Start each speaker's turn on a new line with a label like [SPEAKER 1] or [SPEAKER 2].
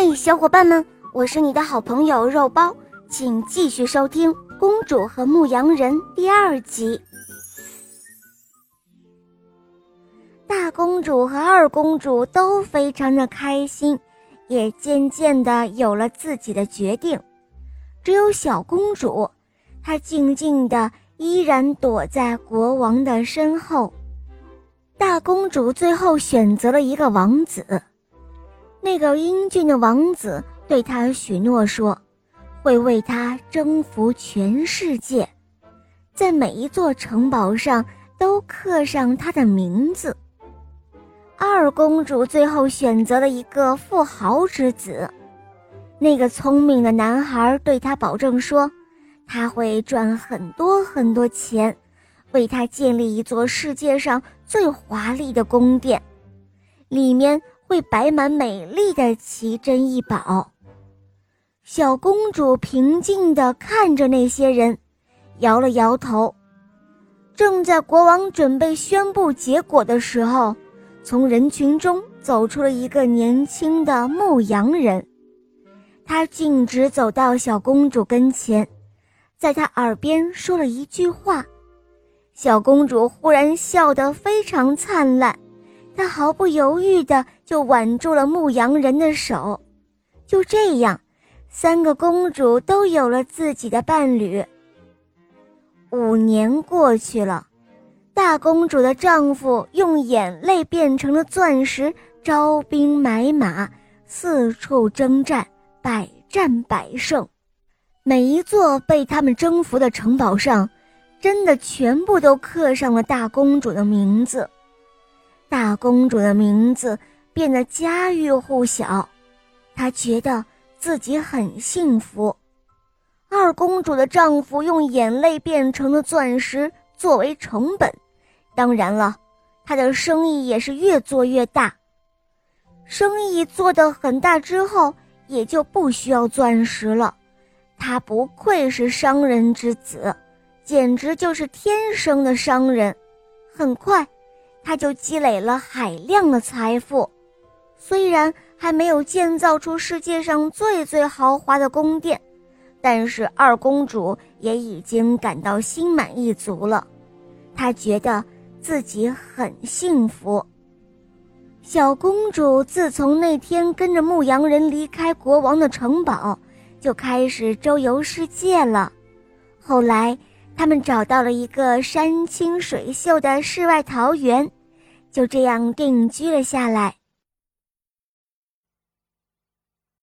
[SPEAKER 1] 嘿，小伙伴们，我是你的好朋友肉包，请继续收听《公主和牧羊人》第二集。大公主和二公主都非常的开心，也渐渐的有了自己的决定。只有小公主，她静静的依然躲在国王的身后。大公主最后选择了一个王子。那个英俊的王子对她许诺说，会为她征服全世界，在每一座城堡上都刻上他的名字。二公主最后选择了一个富豪之子，那个聪明的男孩对她保证说，他会赚很多很多钱，为她建立一座世界上最华丽的宫殿，里面。会摆满美丽的奇珍异宝。小公主平静地看着那些人，摇了摇头。正在国王准备宣布结果的时候，从人群中走出了一个年轻的牧羊人。他径直走到小公主跟前，在她耳边说了一句话。小公主忽然笑得非常灿烂。她毫不犹豫地就挽住了牧羊人的手，就这样，三个公主都有了自己的伴侣。五年过去了，大公主的丈夫用眼泪变成了钻石，招兵买马，四处征战，百战百胜。每一座被他们征服的城堡上，真的全部都刻上了大公主的名字。大公主的名字变得家喻户晓，她觉得自己很幸福。二公主的丈夫用眼泪变成了钻石作为成本，当然了，他的生意也是越做越大。生意做得很大之后，也就不需要钻石了。他不愧是商人之子，简直就是天生的商人。很快。他就积累了海量的财富，虽然还没有建造出世界上最最豪华的宫殿，但是二公主也已经感到心满意足了。她觉得自己很幸福。小公主自从那天跟着牧羊人离开国王的城堡，就开始周游世界了。后来，他们找到了一个山清水秀的世外桃源。就这样定居了下来。